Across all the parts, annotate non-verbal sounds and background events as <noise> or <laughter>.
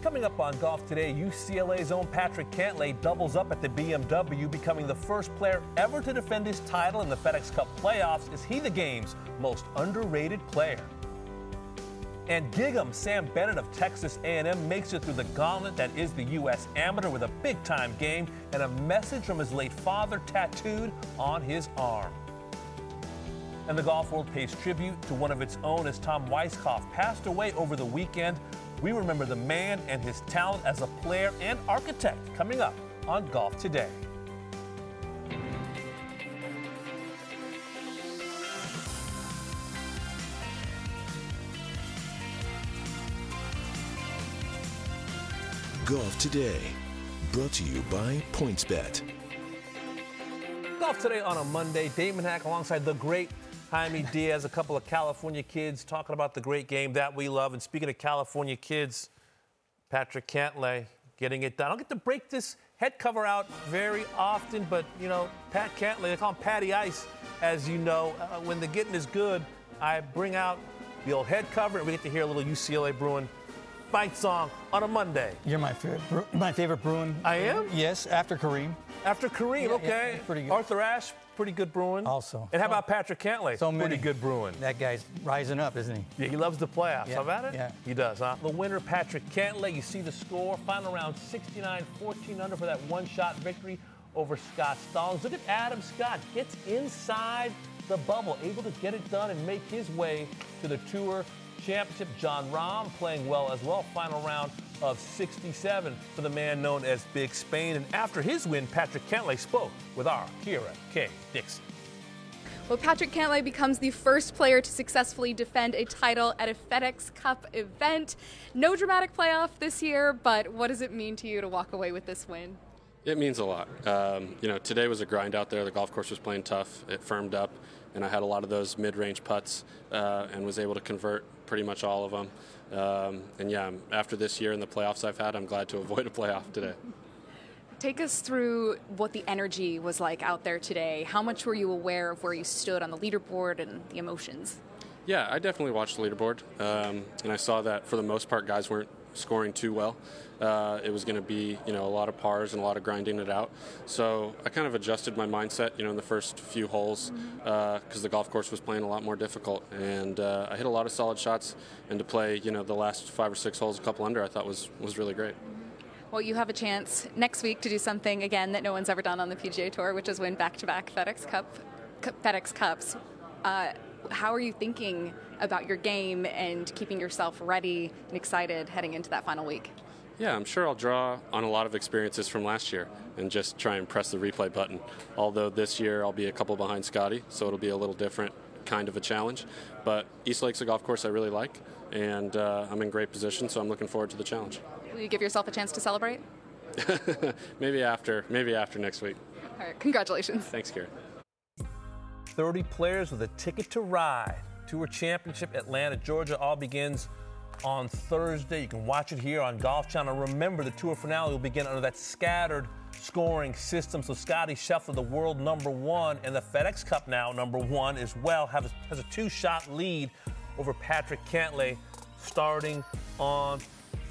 Coming up on Golf Today, UCLA's own Patrick Cantlay doubles up at the BMW, becoming the first player ever to defend his title in the FedEx Cup playoffs. Is he the game's most underrated player? And Gig'em Sam Bennett of Texas A&M makes it through the gauntlet that is the U.S. Amateur with a big-time game and a message from his late father tattooed on his arm. And the golf world pays tribute to one of its own as Tom Weiskopf passed away over the weekend. We remember the man and his talent as a player and architect coming up on Golf Today. Golf Today, brought to you by PointsBet. Golf Today on a Monday. Damon Hack alongside the great Jaime Diaz, a couple of California kids talking about the great game that we love. And speaking of California kids, Patrick Cantlay getting it done. I don't get to break this head cover out very often, but you know, Pat Cantlay, they call him Patty Ice, as you know. Uh, when the getting is good, I bring out the old head cover and we get to hear a little UCLA Bruin fight song on a Monday. You're my favorite, my favorite Bruin. I am? Yes, after Kareem. After Kareem, Yeah, okay. yeah, pretty good. Arthur Ashe, pretty good Bruin. Also. And how So- about Patrick Cantlay? So many. Pretty good Bruin. That guy's rising up, isn't he? Yeah, he loves the playoffs. Yeah, How about it? yeah. He does, huh? The winner, Patrick Cantlay. You see the score. Final round 69 14 under for that one shot victory over Scott Stallings. Look at Adam Scott. Gets inside the bubble, able to get it done and make his way to the Tour Championship. Jon Rahm playing well as well. Final round of 67 for the man known as Big Spain. And after his win, Patrick Cantlay spoke with our Kira K. Dixon. Well, Patrick Cantlay becomes the first player to successfully defend a title at a FedEx Cup event. No dramatic playoff this year, but what does it mean to you to walk away with this win? It means a lot. Um, you know, today was a grind out there. The golf course was playing tough. It firmed up, and I had a lot of those mid-range putts uh, and was able to convert pretty much all of them. Um, and yeah, after this year and the playoffs I've had, I'm glad to <laughs> avoid a playoff today. Take us through what the energy was like out there today. How much were you aware of where you stood on the leaderboard and the emotions? Yeah, I definitely watched the leaderboard, um, and I saw that for the most part, guys weren't scoring too well. Uh, it was going to be, you know, a lot of pars and a lot of grinding it out. So I kind of adjusted my mindset, you know, in the first few holes because the golf course was playing a lot more difficult, and uh, I hit a lot of solid shots. And to play, you know, the last five or six holes a couple under, I thought was was really great. Well, you have a chance next week to do something again that no one's ever done on the PGA Tour, which is win back-to-back FedEx Cup, FedEx Cups. Uh, how are you thinking about your game and keeping yourself ready and excited heading into that final week? Yeah, I'm sure I'll draw on a lot of experiences from last year and just try and press the replay button. Although this year I'll be a couple behind Scotty, so it'll be a little different kind of a challenge. But East Lake's a golf course I really like, and uh, I'm in great position, so I'm looking forward to the challenge. Will you give yourself a chance to celebrate? <laughs> maybe after, maybe after next week. All right, congratulations. Thanks, Karen. 30 players with a ticket to ride. Tour Championship Atlanta, Georgia all begins on Thursday. You can watch it here on Golf Channel. Remember, the tour finale will begin under that staggered scoring system. So Scotty Scheffler, the world number one, and the FedEx Cup now number one as well, a, has a two-shot lead over Patrick Cantlay starting on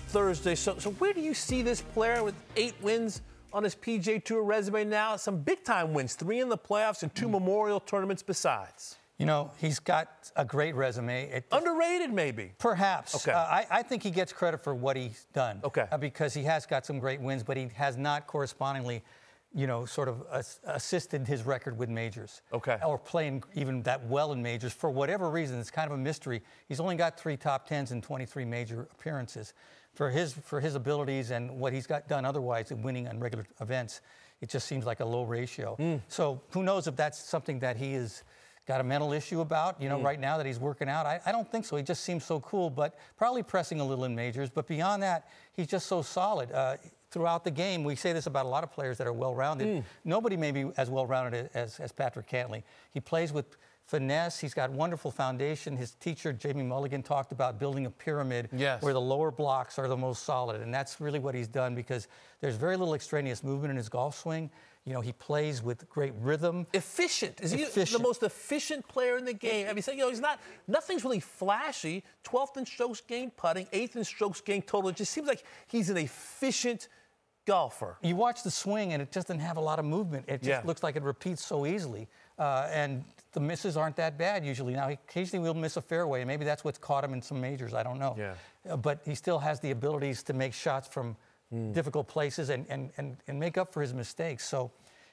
Thursday. So, so where do you see this player with eight wins on his PGA Tour resume now? Some big-time wins, three in the playoffs and two Memorial tournaments besides. You know, he's got a great resume. It, Underrated, maybe. Perhaps. Okay. Uh, I, I think he gets credit for what he's done. Okay. Uh, because he has got some great wins, but he has not correspondingly, you know, sort of ass- assisted his record with majors. Okay. Or playing even that well in majors. For whatever reason, it's kind of a mystery. He's only got three top tens and 23 major appearances. For his, for his abilities and what he's got done otherwise in winning on regular events, it just seems like a low ratio. Hmm. So who knows if that's something that he is got a mental issue about, you know, right now that he's working out. I, I don't think so. He just seems so cool, but probably pressing a little in majors. But beyond that, he's just so solid. Uh, throughout the game, we say this about a lot of players that are well rounded. Nobody may be as well rounded as, as Patrick Cantlay. He plays with finesse. He's got wonderful foundation. His teacher, Jamie Mulligan, talked about building a pyramid Yes. where the lower blocks are the most solid. And that's really what he's done because there's very little extraneous movement in his golf swing. You know, he plays with great rhythm. Efficient. Is he the most efficient player in the game? I mean, so, you know, he's not, nothing's really flashy. 12th in strokes gained putting, 8th in strokes gained total. It just seems like he's an efficient golfer. You watch the swing, and it just doesn't have a lot of movement. It just Yeah. looks like it repeats so easily. Uh, and the misses aren't that bad usually. Now, he occasionally will miss a fairway, and maybe that's what's caught him in some majors. I don't know. Yeah. Uh, but he still has the abilities to make shots from Hmm. difficult places and, and, and, and make up for his mistakes. So,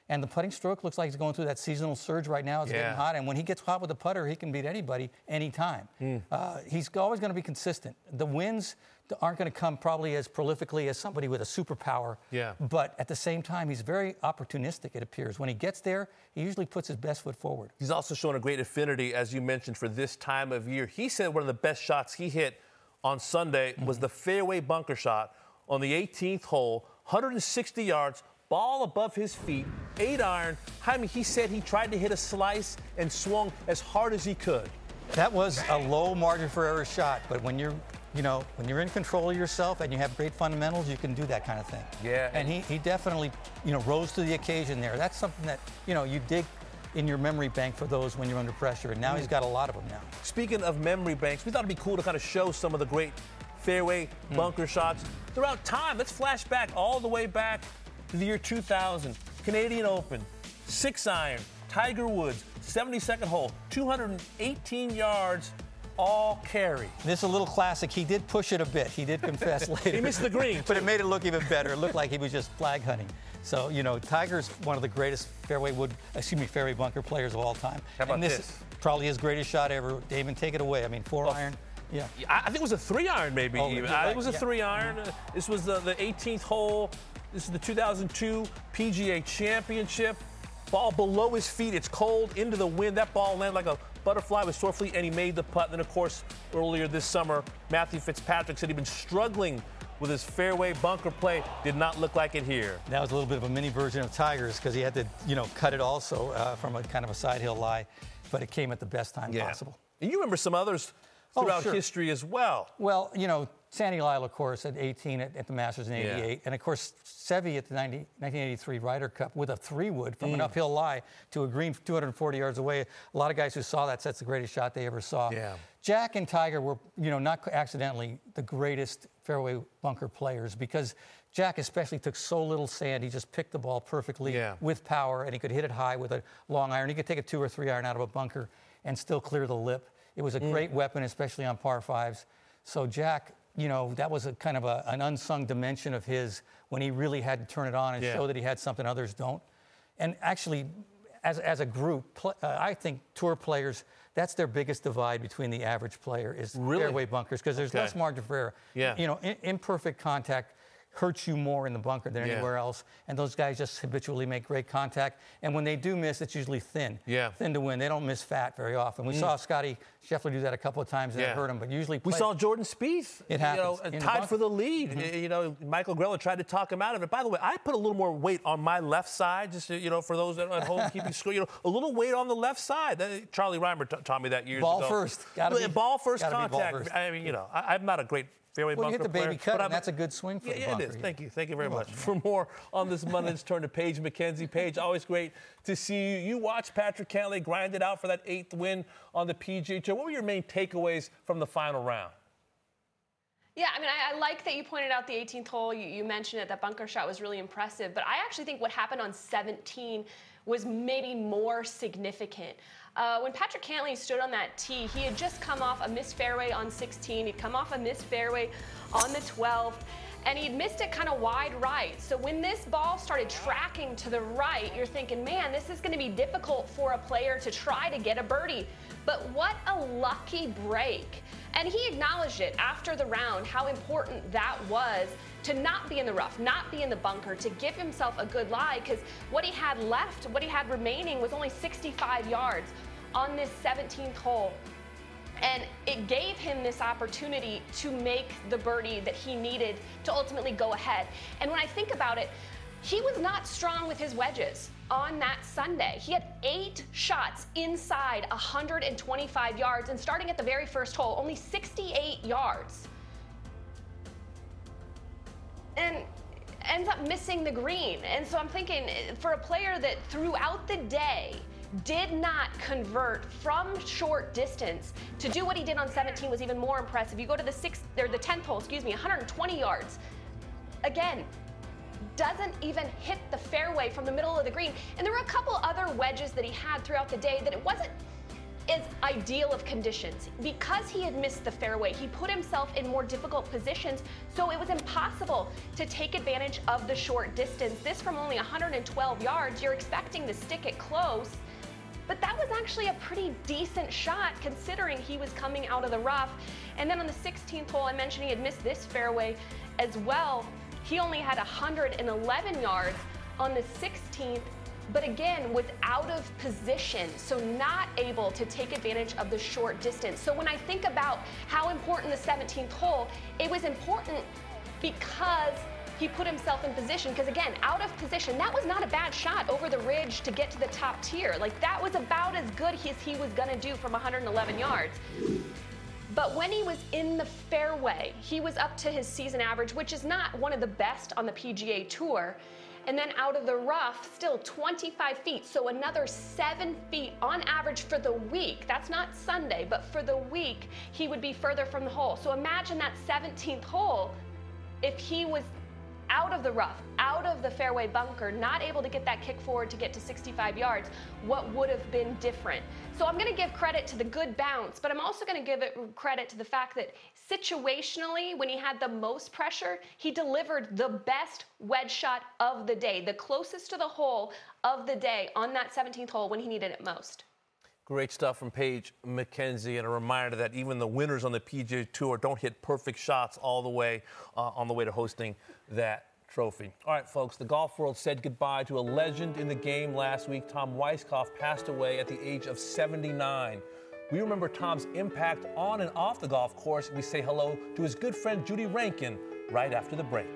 and the putting stroke looks like he's going through that seasonal surge right now. It's Yeah. getting hot, and when he gets hot with the putter, he can beat anybody anytime. Hmm. Uh, he's always going to be consistent. The wins aren't going to come probably as prolifically as somebody with a superpower. Yeah. But at the same time, he's very opportunistic. It appears when he gets there, he usually puts his best foot forward. He's also shown a great affinity, as you mentioned, for this time of year. He said one of the best shots he hit on Sunday was the fairway bunker shot on the 18th hole, 160 yards, ball above his feet, eight iron. I mean, he said he tried to hit a slice and swung as hard as he could. That was a low margin for error shot, but when you're, you know, when you're in control of yourself and you have great fundamentals, you can do that kind of thing. Yeah, And and- he, he definitely, you know, rose to the occasion there. That's something that, you know, you dig in your memory bank for those when you're under pressure, and now he's mm. got a lot of them now. Speaking of memory banks, we thought it'd be cool to kind of show some of the great fairway hmm. bunker shots throughout time. Let's flash back all the way back to the year 2000. Canadian Open, six iron, Tiger Woods, 72nd hole, 218 yards, all carry. This is a little classic. He did push it a bit. He did confess <laughs> later. He missed the green, <laughs> but it made it look even better. It looked like he was just flag hunting. So, you know, Tiger's one of the greatest fairway wood, excuse me, fairway bunker players of all time. How about and this, this? is probably his greatest shot ever. Damon, take it away. I mean, four Oh. iron. Yeah. I I think it was a three iron, maybe Oh, even. Uh, right, It was a yeah. three iron. Uh, This was the, the 18th hole. This is the 2002 PGA Championship. Ball below his feet. It's cold into the wind. That ball landed like a butterfly with sore fleet, and he made the putt. Then, of course, earlier this summer, Matthew Fitzpatrick said he'd been struggling with his fairway bunker play. Did not look like it here. That was a little bit of a mini version of Tiger's because he had to, you know, cut it also uh, from a kind of a side hill lie, but it came at the best time possible. And you remember some others Oh, throughout sure. history as well. Well, you know, Sandy Lyle, of course, at 18 at, at the Masters in Yeah. 88. And of course, Seve at the 90, 1983 Ryder Cup with a three wood from an Mm. uphill lie to a green 240 yards away. A lot of guys who saw that said it's the greatest shot they ever saw. Yeah. Jack and Tiger were, you know, not accidentally the greatest fairway bunker players because Jack especially took so little sand. He just picked the ball perfectly Yeah. with power and he could hit it high with a long iron. He could take a two or three iron out of a bunker and still clear the lip. It was a Mm. great weapon, especially on par fives. So Jack, you know, that was a kind of a, an unsung dimension of his when he really had to turn it on and Yeah. show that he had something others don't. And actually, as, as a group, uh, I think tour players, that's their biggest divide between the average player is Really? fairway bunkers because there's Okay. less margin for error. Yeah. You know, in, imperfect contact hurts you more in the bunker than Yeah. anywhere else. And those guys just habitually make great contact. And when they do miss, it's usually thin. Yeah. Thin to win. They don't miss fat very often. We mm. saw Scotty Scheffler do that a couple of times and Yeah. it hurt him, but usually We saw Jordan Spieth, It you know, happens. The tied for the lead. Mm-hmm. You know, Michael Greller tried to talk him out of it. By the way, I put a little more weight on my left side, just you know, for those that are at home <laughs> keeping score. You know, a little weight on the left side. That- Charlie Rymer t- taught me that years Ball ago. first. Gotta Yeah, be- ball first gotta be ball contact. first. I mean, you know, I, I'm not a great fairway Well, you bunker hit the baby player, cut, but and that's a good swing for yeah, the yeah, bunker, it is. yeah. Thank you. Thank you very much. For more on this Monday, let's turn to Paige McKenzie. Paige, always great to see you. You watched Patrick Cantlay grind it out for that eighth win on the PGA Tour. What were your main takeaways from the final round? Yeah, I mean, I, I like that you pointed out the 18th hole. You, you mentioned it. That bunker shot was really impressive. But I actually think what happened on 17 was maybe more significant. Uh, when Patrick Cantlay stood on that tee, he had just come off a missed fairway on 16. He'd come off a missed fairway on the 12th. And he'd missed it kind of wide right. So when this ball started tracking to the right, you're thinking, man, this is going to be difficult for a player to try to get a birdie. But what a lucky break. And he acknowledged it after the round how important that was to not be in the rough, not be in the bunker, to give himself a good lie because what he had left, what he had remaining was only 65 yards on this 17th hole. And it gave him this opportunity to make the birdie that he needed to ultimately go ahead. And when I think about it, he was not strong with his wedges on that Sunday. He had eight shots inside 125 yards, and starting at the very first hole, only 68 yards. And ends up missing the green. And so I'm thinking for a player that throughout the day did not convert from short distance to do what he did on 17 was even more impressive. You go to the sixth or the 10th hole, excuse me, 120 yards. Again, doesn't even hit the fairway from the middle of the green. And there were a couple other wedges that he had throughout the day that it wasn't as ideal of conditions. Because he had missed the fairway, he put himself in more difficult positions, so it was impossible to take advantage of the short distance. This from only 112 yards, you're expecting to stick it close. But that was actually a pretty decent shot considering he was coming out of the rough. And then on the 16th hole, I mentioned he had missed this fairway as well. He only had 111 yards on the 16th, but again, was out of position, so not able to take advantage of the short distance. So when I think about how important the 17th hole, it was important because he put himself in position because again out of position that was not a bad shot over the ridge to get to the top tier like that was about as good as he was going to do from 111 yards but when he was in the fairway, he was up to his season average, which is not one of the best on the PGA Tour. And then out of the rough, still 25 feet. So another seven feet on average for the week. That's not Sunday, but for the week, he would be further from the hole. So imagine that 17th hole if he was out of the rough, out of the fairway bunker, not able to get that kick forward to get to 65 yards, what would have been different? So I'm going to give credit to the good bounce, but I'm also going to give it credit to the fact that situationally, when he had the most pressure, he delivered the best wedge shot of the day, the closest to the hole of the day on that 17th hole when he needed it most. Great stuff from Paige McKenzie, and a reminder that even the winners on the PGA Tour don't hit perfect shots all the way uh, on the way to hosting that trophy. All right, folks, the golf world said goodbye to a legend in the game last week. Tom Weiskopf passed away at the age of 79. We remember Tom's impact on and off the golf course. We say hello to his good friend Judy Rankin right after the break.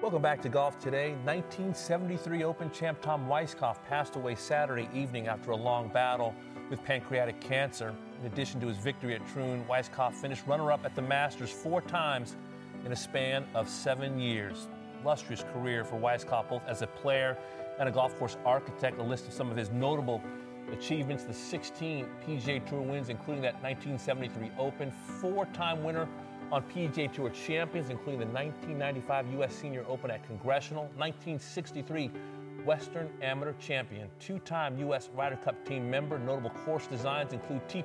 Welcome back to Golf Today. 1973 Open champ Tom Weiskopf passed away Saturday evening after a long battle with pancreatic cancer. In addition to his victory at Troon, Weiskopf finished runner up at the Masters four times in a span of seven years. Illustrious career for Weiskopf, both as a player and a golf course architect. A list of some of his notable achievements the 16 PGA Tour wins, including that 1973 Open, four time winner on PGA Tour champions, including the 1995 U.S. Senior Open at Congressional, 1963 Western Amateur Champion, two time U.S. Ryder Cup team member. Notable course designs include TP.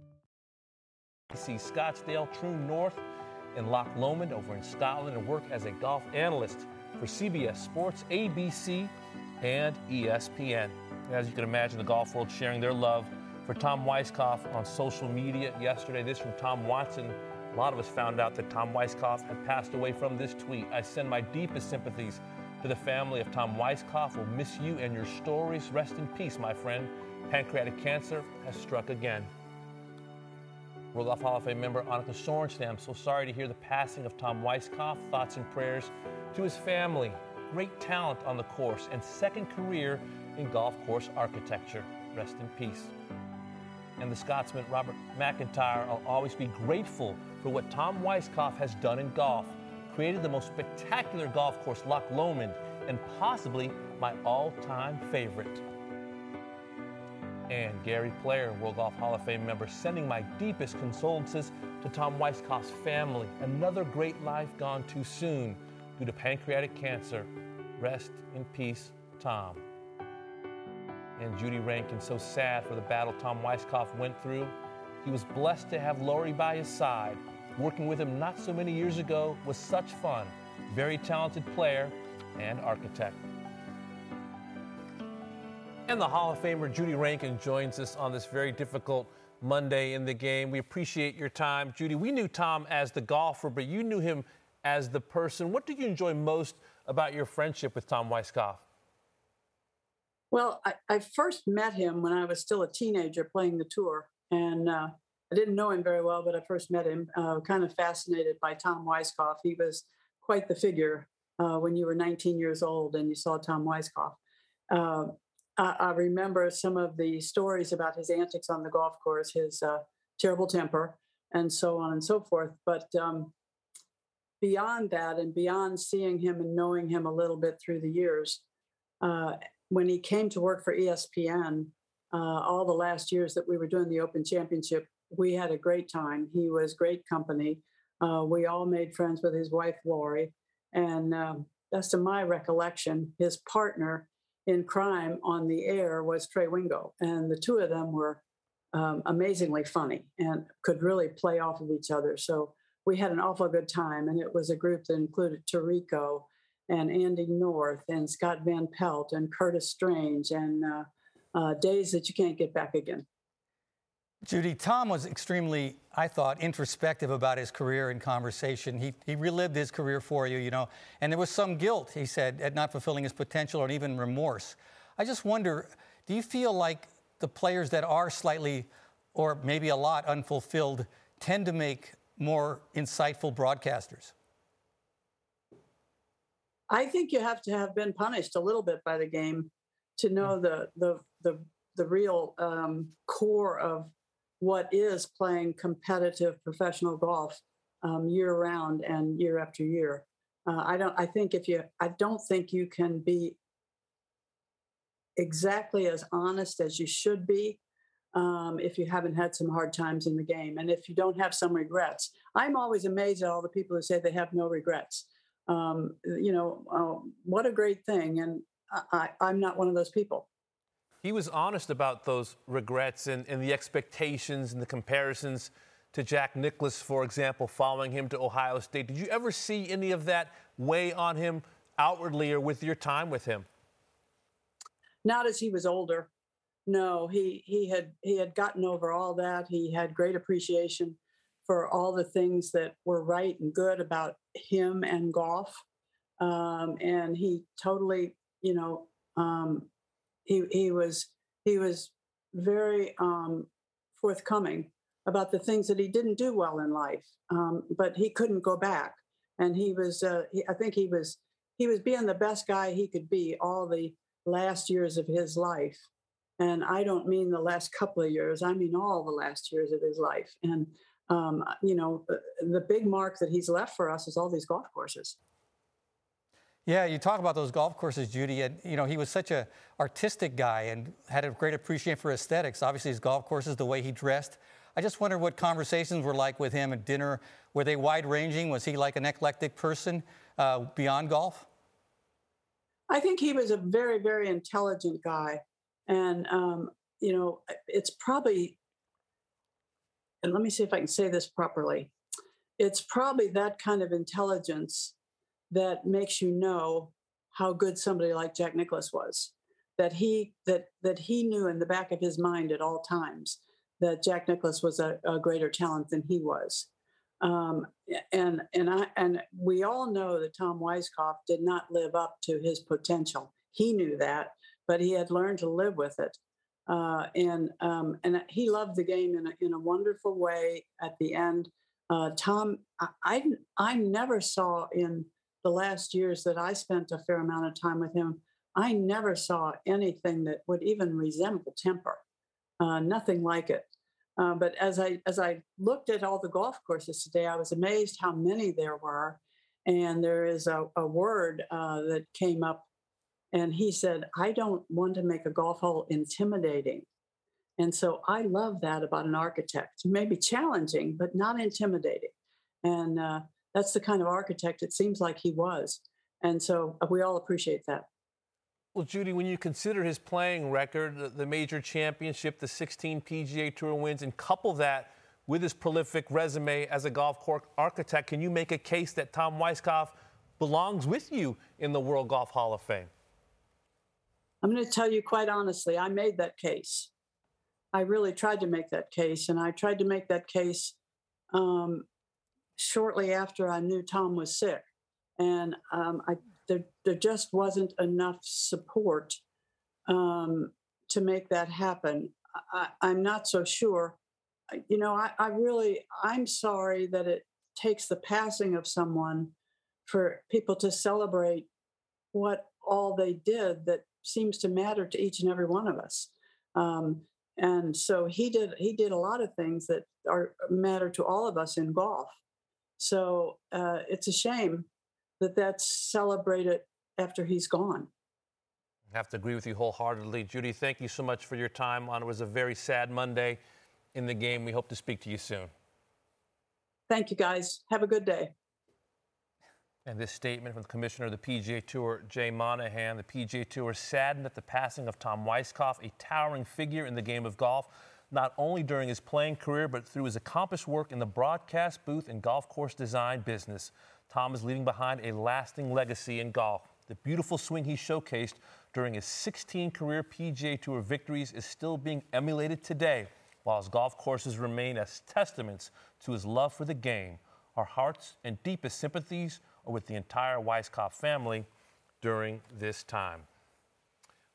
See Scottsdale, True North, and Loch Lomond over in Scotland and work as a golf analyst for CBS Sports, ABC, and ESPN. As you can imagine, the golf world sharing their love for Tom Weiskopf on social media yesterday. This from Tom Watson. A lot of us found out that Tom Weiskopf had passed away from this tweet. I send my deepest sympathies to the family of Tom Weiskopf. We'll miss you and your stories. Rest in peace, my friend. Pancreatic cancer has struck again. World Golf Hall of Fame member Annika Sorenstam. So sorry to hear the passing of Tom Weiskopf. Thoughts and prayers to his family. Great talent on the course and second career in golf course architecture. Rest in peace. And the Scotsman Robert MacIntyre, I'll always be grateful for what Tom Weiskopf has done in golf. Created the most spectacular golf course, Loch Lomond, and possibly my all time favorite. And Gary Player, World Golf Hall of Fame member, sending my deepest condolences to Tom Weiskopf's family. Another great life gone too soon due to pancreatic cancer. Rest in peace, Tom. And Judy Rankin, so sad for the battle Tom Weiskopf went through. He was blessed to have Lori by his side. Working with him not so many years ago was such fun. Very talented player and architect. And the Hall of Famer Judy Rankin joins us on this very difficult Monday in the game. We appreciate your time. Judy, we knew Tom as the golfer, but you knew him as the person. What do you enjoy most about your friendship with Tom Weiskopf? Well, I, I first met him when I was still a teenager playing the tour. And uh, I didn't know him very well, but I first met him, uh, kind of fascinated by Tom Weiskopf. He was quite the figure uh, when you were 19 years old and you saw Tom Weiskopf. I, I, remember some of the stories about his antics on the golf course, his uh, terrible temper, and so on and so forth. But um, beyond that, and beyond seeing him and knowing him a little bit through the years, uh, when he came to work for ESPN, uh, all the last years that we were doing the Open Championship, we had a great time. He was great company. Uh, we all made friends with his wife, Lori. And um, best of my recollection, his partner in crime on the air was Trey Wingo. And the two of them were um, amazingly funny and could really play off of each other. So we had an awful good time. And it was a group that included Tirico and Andy North and Scott Van Pelt and Curtis Strange and uh, uh, days that you can't get back again. Judy, Tom was extremely, I thought, introspective about his career in conversation. He, he relived his career for you, you know, and there was some guilt, he said, at not fulfilling his potential or even remorse. I just wonder do you feel like the players that are slightly or maybe a lot unfulfilled tend to make more insightful broadcasters? I think you have to have been punished a little bit by the game to know the the the, the real um, core of what is playing competitive professional golf um, year round and year after year. Uh, I don't. I think if you, I don't think you can be exactly as honest as you should be um, if you haven't had some hard times in the game and if you don't have some regrets. I'm always amazed at all the people who say they have no regrets. Um, you know, uh, what a great thing. And I, I'm not one of those people he was honest about those regrets and, and the expectations and the comparisons to Jack Nicklaus, for example, following him to Ohio State. Did you ever see any of that weigh on him outwardly or with your time with him? Not as he was older. No, he he had he had gotten over all that. He had great appreciation for all the things that were right and good about him and golf, um, and he totally, you know, um, he he was he was very um, forthcoming about the things that he didn't do well in life, um, but he couldn't go back. And he was, uh, he, I think he was, he was being the best guy he could be all the last years of his life. And I don't mean the last couple of years; I mean all the last years of his life. And um, you know, uh, the big mark that he's left for us is all these golf courses. Yeah, you talk about those golf courses, Judy, and you know he was such a artistic guy and had a great appreciation for aesthetics. Obviously, his golf courses, the way he dressed. I just wonder what conversations were like with him at dinner. Were they wide ranging? Was he like an eclectic person uh, beyond golf? I think he was a very, very intelligent guy, and um, you know, it's probably. And let me see if I can say this properly. It's probably that kind of intelligence that makes you know how good somebody like Jack Nicklaus was. That he that that he knew in the back of his mind at all times that Jack Nicklaus was a, a greater talent than he was. Um, and and I and we all know that Tom Weiskopf did not live up to his potential. He knew that, but he had learned to live with it. Uh, and um, and he loved the game in a, in a wonderful way at the end. Uh, Tom, I, I, I never saw in the last years that I spent a fair amount of time with him. I never saw anything that would even resemble temper. Uh, nothing like it. Uh, but as I as I looked at all the golf courses today, I was amazed how many there were. And there is a, a word uh, that came up, and he said, "I don't want to make a golf hole intimidating." And so I love that about an architect. Maybe challenging, but not intimidating. And uh, that's the kind of architect it seems like he was. And so uh, we all appreciate that. Well, Judy, when you consider his playing record, the major championship, the 16 PGA Tour wins, and couple that with his prolific resume as a golf course architect, can you make a case that Tom Weiskopf belongs with you in the World Golf Hall of Fame? I'm going to tell you quite honestly, I made that case. I really tried to make that case, and I tried to make that case um, shortly after I knew Tom was sick, and um, I there, there just wasn't enough support um, to make that happen. I, am not so sure. You know, I, I really, I'm sorry that it takes the passing of someone for people to celebrate what all they did that seems to matter to each and every one of us. Um, and so he did he did a lot of things that are matter to all of us in golf. So uh, it's a shame that that's celebrated after he's gone. I have to agree with you wholeheartedly. Judy, thank you so much for your time on it was a very sad Monday in the game. We hope to speak to you soon. Thank you, guys. Have a good day. And this statement from the commissioner of the PGA Tour, Jay Monahan. The PGA Tour saddened at the passing of Tom Weiskopf, a towering figure in the game of golf, not only during his playing career, but through his accomplished work in the broadcast booth and golf course design business. Tom is leaving behind a lasting legacy in golf. The beautiful swing he showcased during his 16 career PGA Tour victories is still being emulated today, while his golf courses remain as testaments to his love for the game. Our hearts and deepest sympathies are with the entire Weiskopf family during this time.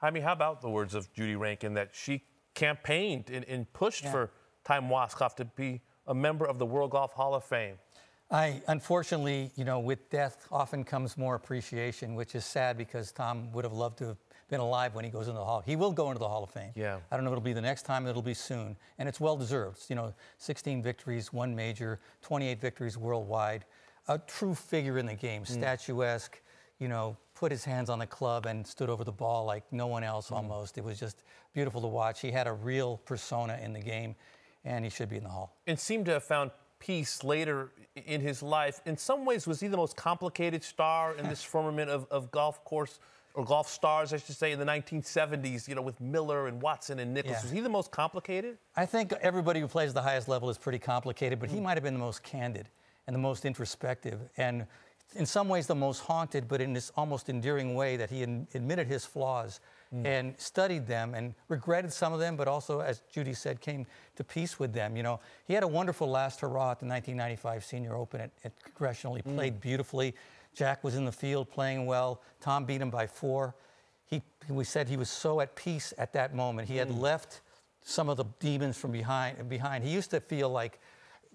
I mean, how about the words of Judy Rankin that she campaigned and, and pushed yeah. for Tom Weiskopf to be a member of the World Golf Hall of Fame? I unfortunately, you know, with death often comes more appreciation, which is sad because Tom would have loved to have been alive when he goes into the Hall. He will go into the Hall of Fame. Yeah. I don't know if it'll be the next time, it'll be soon. And it's well deserved. You know, 16 victories, one major, 28 victories worldwide. A true figure in the game, mm. statuesque, you know, put his hands on the club and stood over the ball like no one else mm. almost. It was just beautiful to watch. He had a real persona in the game, and he should be in the Hall. And seemed to have found peace later in his life. In some ways, was he the most complicated star in this <laughs> firmament of, of golf course or golf stars, I should say, in the 1970s, you know, with Miller and Watson and Nicklaus. Yeah. Was he the most complicated? I think everybody who plays the highest level is pretty complicated, but he mm. might have been the most candid and the most introspective. And in some ways, the most haunted, but in this almost endearing way that he admitted his flaws mm. and studied them and regretted some of them, but also, as Judy said, came to peace with them. You know, he had a wonderful last hurrah at the 1995 Senior Open at, at Congressional. He mm. played beautifully. Jack was in the field playing well. Tom beat him by four. He, we said he was so at peace at that moment. He had mm. left some of the demons from behind. Behind, he used to feel like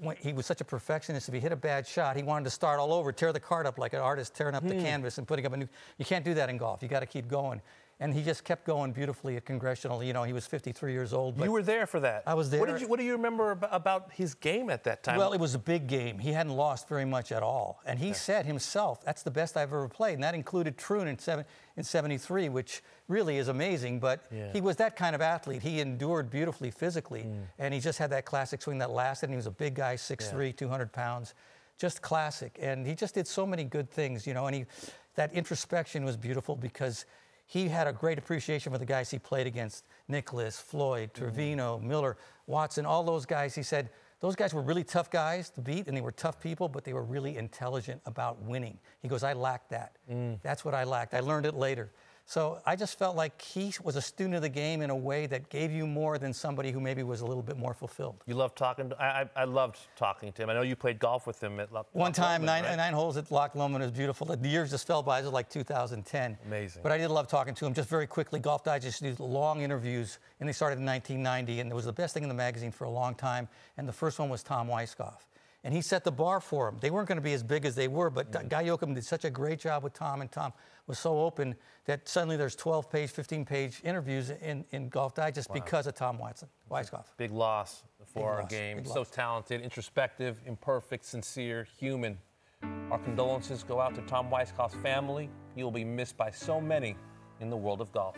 when he was such a perfectionist. If he hit a bad shot, he wanted to start all over, tear the card up like an artist tearing up the hmm. canvas and putting up a new. You can't do that in golf. You got to keep going and he just kept going beautifully at congressional. You know, he was 53 years old. you were there for that. I was there. What, did you, what do you remember about his game at that time? Well, it was a big game. He hadn't lost very much at all, and he said himself, "That's the best I've ever played," and that included Troon in seven in 73, which really is amazing. But yeah. he was that kind of athlete. He endured beautifully physically, mm. and he just had that classic swing that lasted. And he was a big guy, 6'3", yeah. 200 pounds, just classic. And he just did so many good things, you know. And he, that introspection was beautiful because he had a great appreciation for the guys he played against Nicklaus, Floyd, mm-hmm. Trevino, mm-hmm. Miller, Watson, all those guys. He said those guys were really tough guys to beat and they were tough people, but they were really intelligent about winning. He goes, I lacked that. Mm. That's what I lacked. I learned it later. So I just felt like he was a student of the game in a way that gave you more than somebody who maybe was a little bit more fulfilled. You love talking. To, I, I, loved talking to him. I know you played golf with him at Loch One time, Lomond, nine, right? nine holes at Loch Lomond was beautiful. The years just fell by. It was like 2010. Amazing. But I did love talking to him. Just very quickly, Golf Digest did long interviews, and they started in 1990, and it was the best thing in the magazine for a long time. And the first one was Tom Weiskopf. And he set the bar for him. They weren't going to be as big as they were, but Mm. Guy Yocom did such a great job with Tom, and Tom was so open that suddenly there's 12 page, 15 page interviews in, in Golf Digest because of Tom Watson, Weiskopf. Big loss for Big our loss, game. big So loss. talented, introspective, imperfect, sincere, human. Our condolences go out to Tom Weiskopf's family. He will be missed by so many in the world of golf.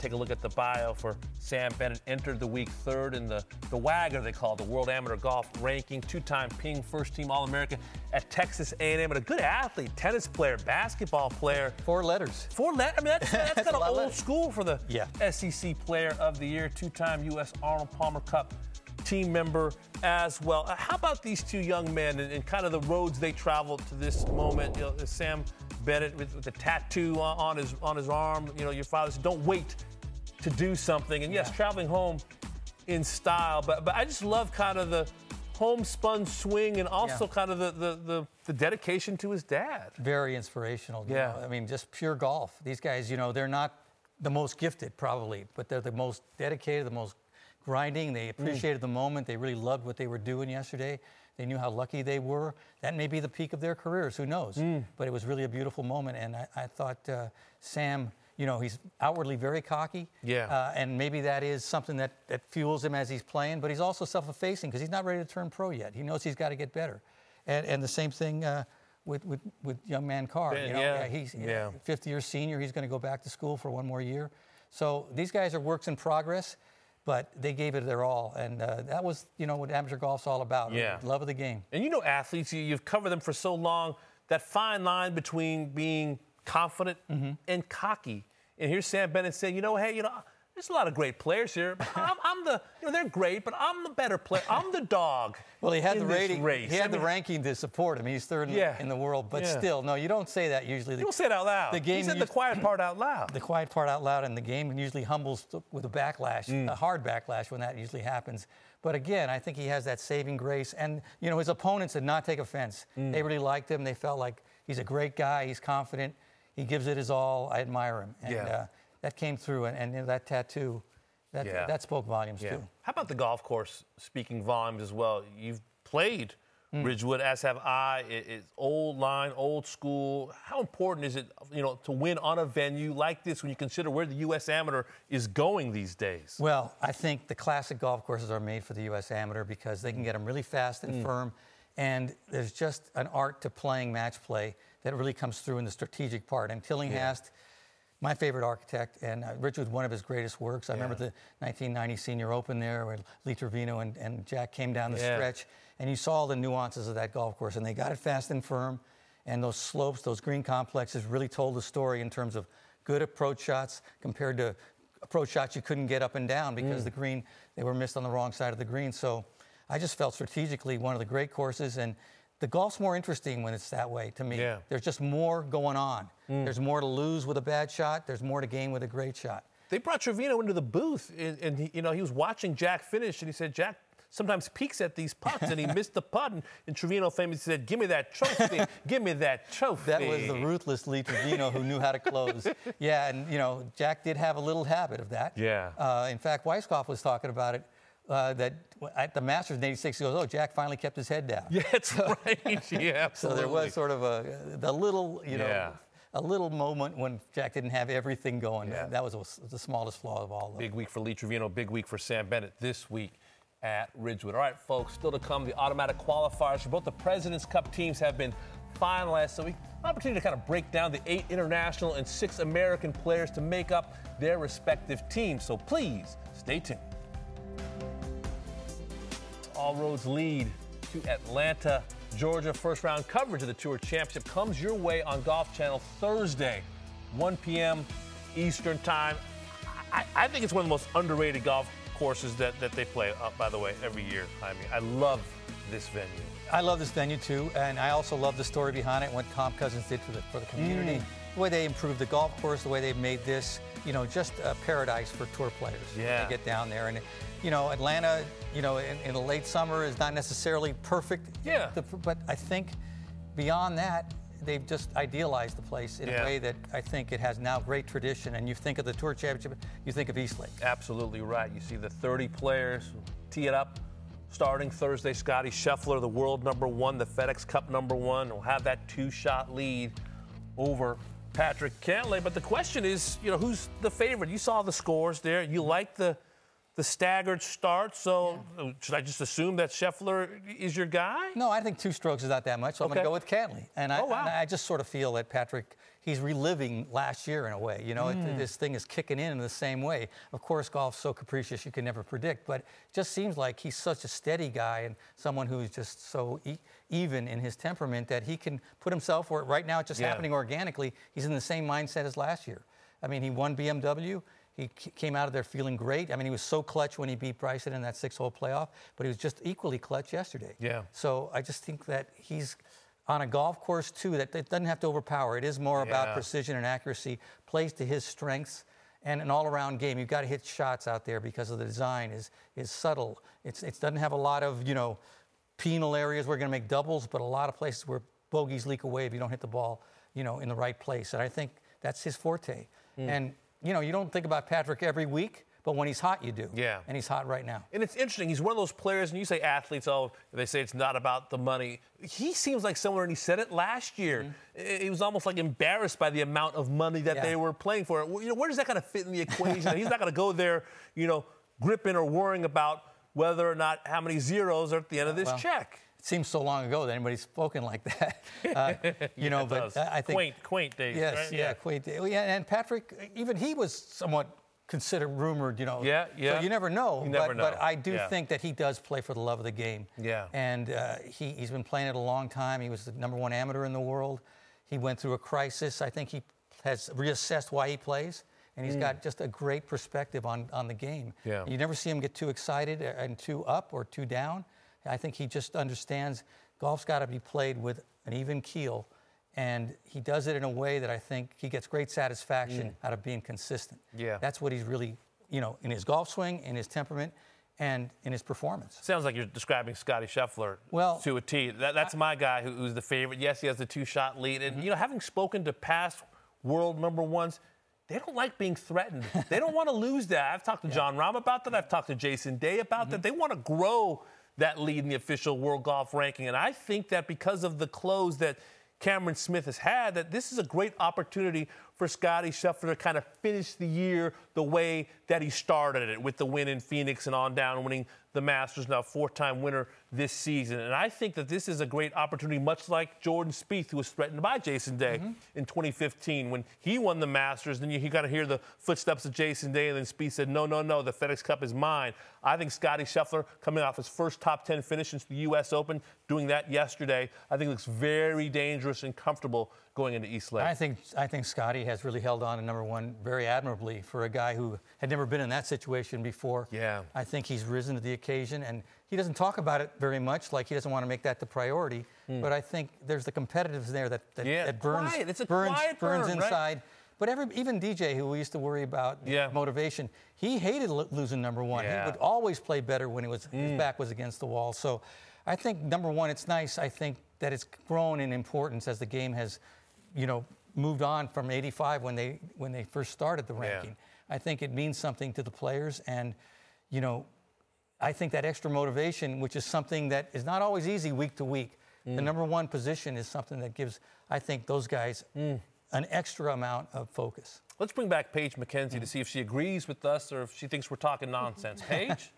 Take a look at the bio for Sam Bennett. Entered the week third in the, the WAGR, they call it, the World Amateur Golf Ranking. Two-time Ping first-team All-American at Texas A&M. And a good athlete, tennis player, basketball player. Four letters. Four letters. I mean, that's, that's, <laughs> That's kind of old school for the Yeah. SEC Player of the Year. Two-time U.S. Arnold Palmer Cup team member as well. Uh, How about these two young men and, and kind of the roads they traveled to this moment? You know, Sam Bennett with, with the tattoo on, on his on his arm. You know, your father said, "Don't wait to do something." And yes, traveling home in style. But but I just love kind of the homespun swing and also Yeah. kind of the, the the the dedication to his dad. very inspirational. you Yeah. know. I mean, just pure golf. These guys, you know, they're not the most gifted probably, but they're the most dedicated, the most grinding. They appreciated the moment. They really loved what they were doing yesterday. They knew how lucky they were. That may be the peak of their careers. Who knows? But it was really a beautiful moment. And I, I thought uh, Sam, you know, he's outwardly very cocky. Yeah. Uh, and maybe that is something that, that fuels him as he's playing. But he's also self-effacing because he's not ready to turn pro yet. He knows he's got to get better. And, and the same thing uh, with, with, with young man Carr. Ben, you know, yeah, he's yeah. fifth year senior. He's going to go back to school for one more year. So these guys are works in progress, but they gave it their all, and uh, that was you know what amateur golf's all about. Yeah. love of the game. And you know athletes, you, you've covered them for so long, that fine line between being confident Mm-hmm. and cocky. And here's Sam Bennett saying, you know, hey, you know, there's a lot of great players here. I'm, I'm the, you know, they're great, but I'm the better player. I'm the dog. Well, he had the rating. Race. He had I mean, the ranking to support him. He's third in, Yeah. in the world, but Yeah. still, no, you don't say that usually. You don't say it out loud. The game he said the quiet part out loud. <clears throat> the quiet part out loud, and the game usually humbles with a backlash, Mm. a hard backlash when that usually happens. But again, I think he has that saving grace, and you know his opponents did not take offense. Mm. They really liked him. They felt like he's a great guy. He's confident. He gives it his all. I admire him, and Yeah. uh, that came through. And, and you know, that tattoo, that Yeah. that spoke volumes Yeah. too. How about the golf course speaking volumes as well? You've played Hmm. Ridgewood, as have I. It- it's old line, old school. How important is it, you know, to win on a venue like this when you consider where the U.S. Amateur is going these days? Well, I think the classic golf courses are made for the U.S. Amateur because they can get them really fast and firm, and there's just an art to playing match play that really comes through in the strategic part. And Tillinghast, my favorite architect, and uh, Rich was one of his greatest works. I remember the 1990 Senior Open there, where Lee Trevino and, and Jack came down the Yeah. stretch, and you saw all the nuances of that golf course, and they got it fast and firm, and those slopes, those green complexes, really told the story in terms of good approach shots compared to approach shots you couldn't get up and down because Mm. the green they were missed on the wrong side of the green. So I just felt strategically one of the great courses, and the golf's more interesting when it's that way to me. Yeah. There's just more going on. Mm. There's more to lose with a bad shot. There's more to gain with a great shot. They brought Trevino into the booth, and, and he, you know he was watching Jack finish, and he said Jack sometimes peeks at these putts, and he <laughs> missed the putt, and, and Trevino famously said, "Give me that trophy, <laughs> give me that trophy." That was the ruthless Lee Trevino who knew how to close. <laughs> Yeah, and you know Jack did have a little habit of that. Yeah. Uh, in fact, Weiskopf was talking about it. Uh, that at the Masters in '86, he goes, "Oh, Jack finally kept his head down." <laughs> Yeah, that's right. <laughs> Yeah, So there was sort of a the little, you know, Yeah. a little moment when Jack didn't have everything going. Yeah. That was the smallest flaw of all. Of. Big week for Lee Trevino, big week for Sam Bennett this week at Ridgewood. All right, folks, still to come, the automatic qualifiers for both the President's Cup teams have been finalized. So we opportunity to kind of break down the eight international and six American players to make up their respective teams. So please stay tuned. All roads lead to Atlanta, Georgia. First round coverage of the Tour Championship comes your way on Golf Channel Thursday, 1 p.m. Eastern Time. I, I think it's one of the most underrated golf courses that, that they play, uh, by the way, every year. I mean, I love this venue. I love this venue too, and I also love the story behind it. What Tom Cousins did for the for the community, Mm. the way they improved the golf course, the way they've made this, you know, just a paradise for tour players. Yeah. they get down there, and you know, Atlanta, you know, in, in the late summer is not necessarily perfect. Yeah. The- but I think beyond that. They've just idealized the place in Yeah. a way that I think it has now great tradition. And you think of the Tour Championship, you think of Eastlake. Absolutely right. You see the 30 players tee it up starting Thursday. Scotty Scheffler, the world number one, the FedEx Cup number one, will have that two shot lead over Patrick Cantlay. But the question is, you know, who's the favorite? You saw the scores there. You like the the staggered start. So uh, should I just assume that Scheffler is your guy? No, I think two strokes is not that much, so I'm going to go with Cantlay. And I, Oh, wow. and I just sort of feel that Patrick, he's reliving last year in a way. You know, it- Mm. this thing is kicking in in the same way. Of course, golf's so capricious you can never predict, but it just seems like he's such a steady guy and someone who's just so e- even in his temperament that he can put himself where right now it's just Yeah. happening organically. He's in the same mindset as last year. I mean, he won BMW. He came out of there feeling great. I mean, he was so clutch when he beat Bryson in that six-hole playoff, but he was just equally clutch yesterday. Yeah. So I just think that he's on a golf course too that it doesn't have to overpower. It is more about precision and accuracy, plays to his strengths, and an all-around game. You've got to hit shots out there because of the design is is subtle. It's it doesn't have a lot of you know penal areas where we're going to make doubles, but a lot of places where bogeys leak away if you don't hit the ball you know in the right place. And I think that's his forte. Mm. And you know you don't think about Patrick every week, but when he's hot, you do. Yeah. And he's hot right now. And it's interesting. He's one of those players, and you say athletes, oh, they say it's not about the money. He seems like someone, and he said it last year. He was almost like embarrassed by the amount of money that Mm-hmm. Yeah. they were playing for. You know, where does that kind of fit in the equation? He's not going to go there, you know, gripping or worrying about whether or not how many zeros are at the end of this Well, check. It seems so long ago that anybody's spoken like that. <laughs> Uh, you know, it but does. I think Quaint, quaint days, Yes, right? yeah, Yeah. quaint. day. Yeah, and Patrick, even he was somewhat considered rumored. You know. Yeah, yeah. So you never know. You never but, But. I do Yeah. think that he does play for the love of the game. Yeah. And uh, he, he's been playing it a long time. He was the number one amateur in the world. He went through a crisis. I think he has reassessed why he plays. And he's Mm. got just a great perspective on, on the game. Yeah. You never see him get too excited and too up or too down. I think he just understands golf's got to be played with an even keel. And he does it in a way that I think he gets great satisfaction out of being consistent. Mm. Yeah. That's what he's really, you know, in his golf swing, in his temperament, and in his performance. Sounds like you're describing Scotty Scheffler Well, to a T. That, that's my guy who, who's the favorite. Yes, he has the two-shot lead, Mm-hmm. and you know, having spoken to past world number ones, they don't like being threatened. they don't want to <laughs> lose that. I've talked to Jon Rahm about that. I've talked to Jason Day about Mm-hmm. that. They want to grow that lead in the official world golf ranking, and I think that because of the close that Cameron Smith has had, that this is a great opportunity for Scotty Scheffler to kind of finish the year the way that he started it with the win in Phoenix and on down, winning the Masters, now four-time winner this season. And I think that this is a great opportunity, much like Jordan Spieth, who was threatened by Jason Day mm-hmm. in 2015 when he won the Masters. Then you, you got to hear the footsteps of Jason Day, and then Spieth said, "No, no, no, the FedEx Cup is mine." I think Scotty Scheffler, coming off his first top 10 finish since the U.S. Open, doing that yesterday, I think looks very dangerous and comfortable going into East Lake. I think I think Scotty has really held on to number one very admirably for a guy who had never been in that situation before. Yeah. I think he's risen to the occasion, and he doesn't talk about it very much. Like he doesn't want to make that the priority. Mm. But I think there's the competitiveness there that that, yeah, that burns quiet. It's a burns quiet burns inside. Right? But every, even DJ, who we used to worry about yeah. motivation, he hated lo- losing number one. Yeah. He would always play better when it was, mm. his back was against the wall. So I think number one, it's nice. I think that it's grown in importance as the game has, you know, moved on from 85 when they when they first started the ranking. Yeah. I think it means something to the players, and you know, I think that extra motivation, which is something that is not always easy week to week. Mm. The number one position is something that gives, I think, those guys mm. an extra amount of focus. Let's bring back Paige McKenzie mm. to see if she agrees with us or if she thinks we're talking nonsense. <laughs> Paige.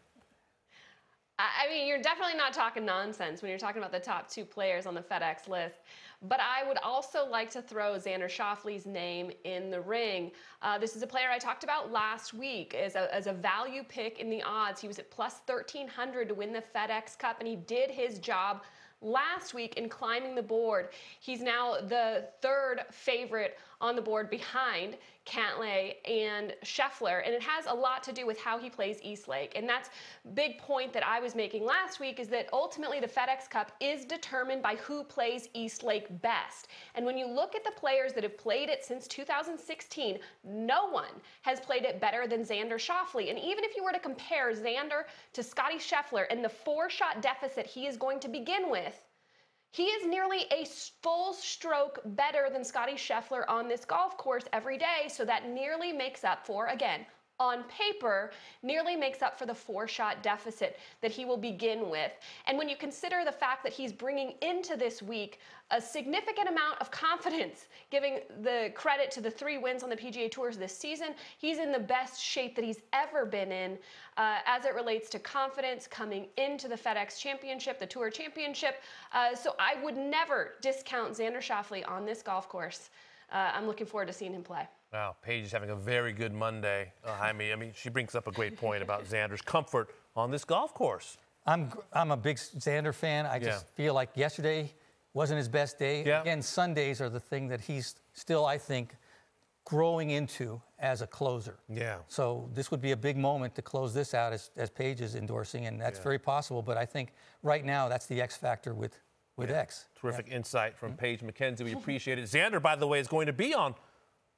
I mean, you're definitely not talking nonsense when you're talking about the top two players on the FedEx list. But I would also like to throw Xander Schauffele's name in the ring. Uh, this is a player I talked about last week as a, as a value pick in the odds. He was at plus 1300 to win the FedEx Cup, and he did his job last week in climbing the board. He's now the third favorite on the board behind Cantlay and Scheffler, and it has a lot to do with how he plays East Lake. And that's big point that I was making last week is that ultimately the FedEx Cup is determined by who plays East Lake best. And when you look at the players that have played it since 2016, no one has played it better than Xander Schauffele. And even if you were to compare Xander to Scotty Scheffler and the four-shot deficit he is going to begin with, he is nearly a full stroke better than Scotty Scheffler on this golf course every day, so that nearly makes up for, again, on paper nearly makes up for the four shot deficit that he will begin with. And when you consider the fact that he's bringing into this week a significant amount of confidence, giving the credit to the three wins on the PGA Tours this season, he's in the best shape that he's ever been in uh, as it relates to confidence coming into the FedEx Championship, the Tour Championship. Uh, so I would never discount Xander Schauffele on this golf course. Uh, I'm looking forward to seeing him play. Wow, Paige is having a very good Monday. Uh, I mean, I mean, she brings up a great point about Xander's comfort on this golf course. I'm I'm a big Xander fan. I just yeah. feel like yesterday wasn't his best day. Yeah. Again, Sundays are the thing that he's still, I think, growing into as a closer. Yeah. So this would be a big moment to close this out as, as Paige is endorsing, and that's yeah. very possible. But I think right now that's the X factor with with. X. Terrific insight from mm-hmm. Paige McKenzie. We appreciate it. Xander, by the way, is going to be on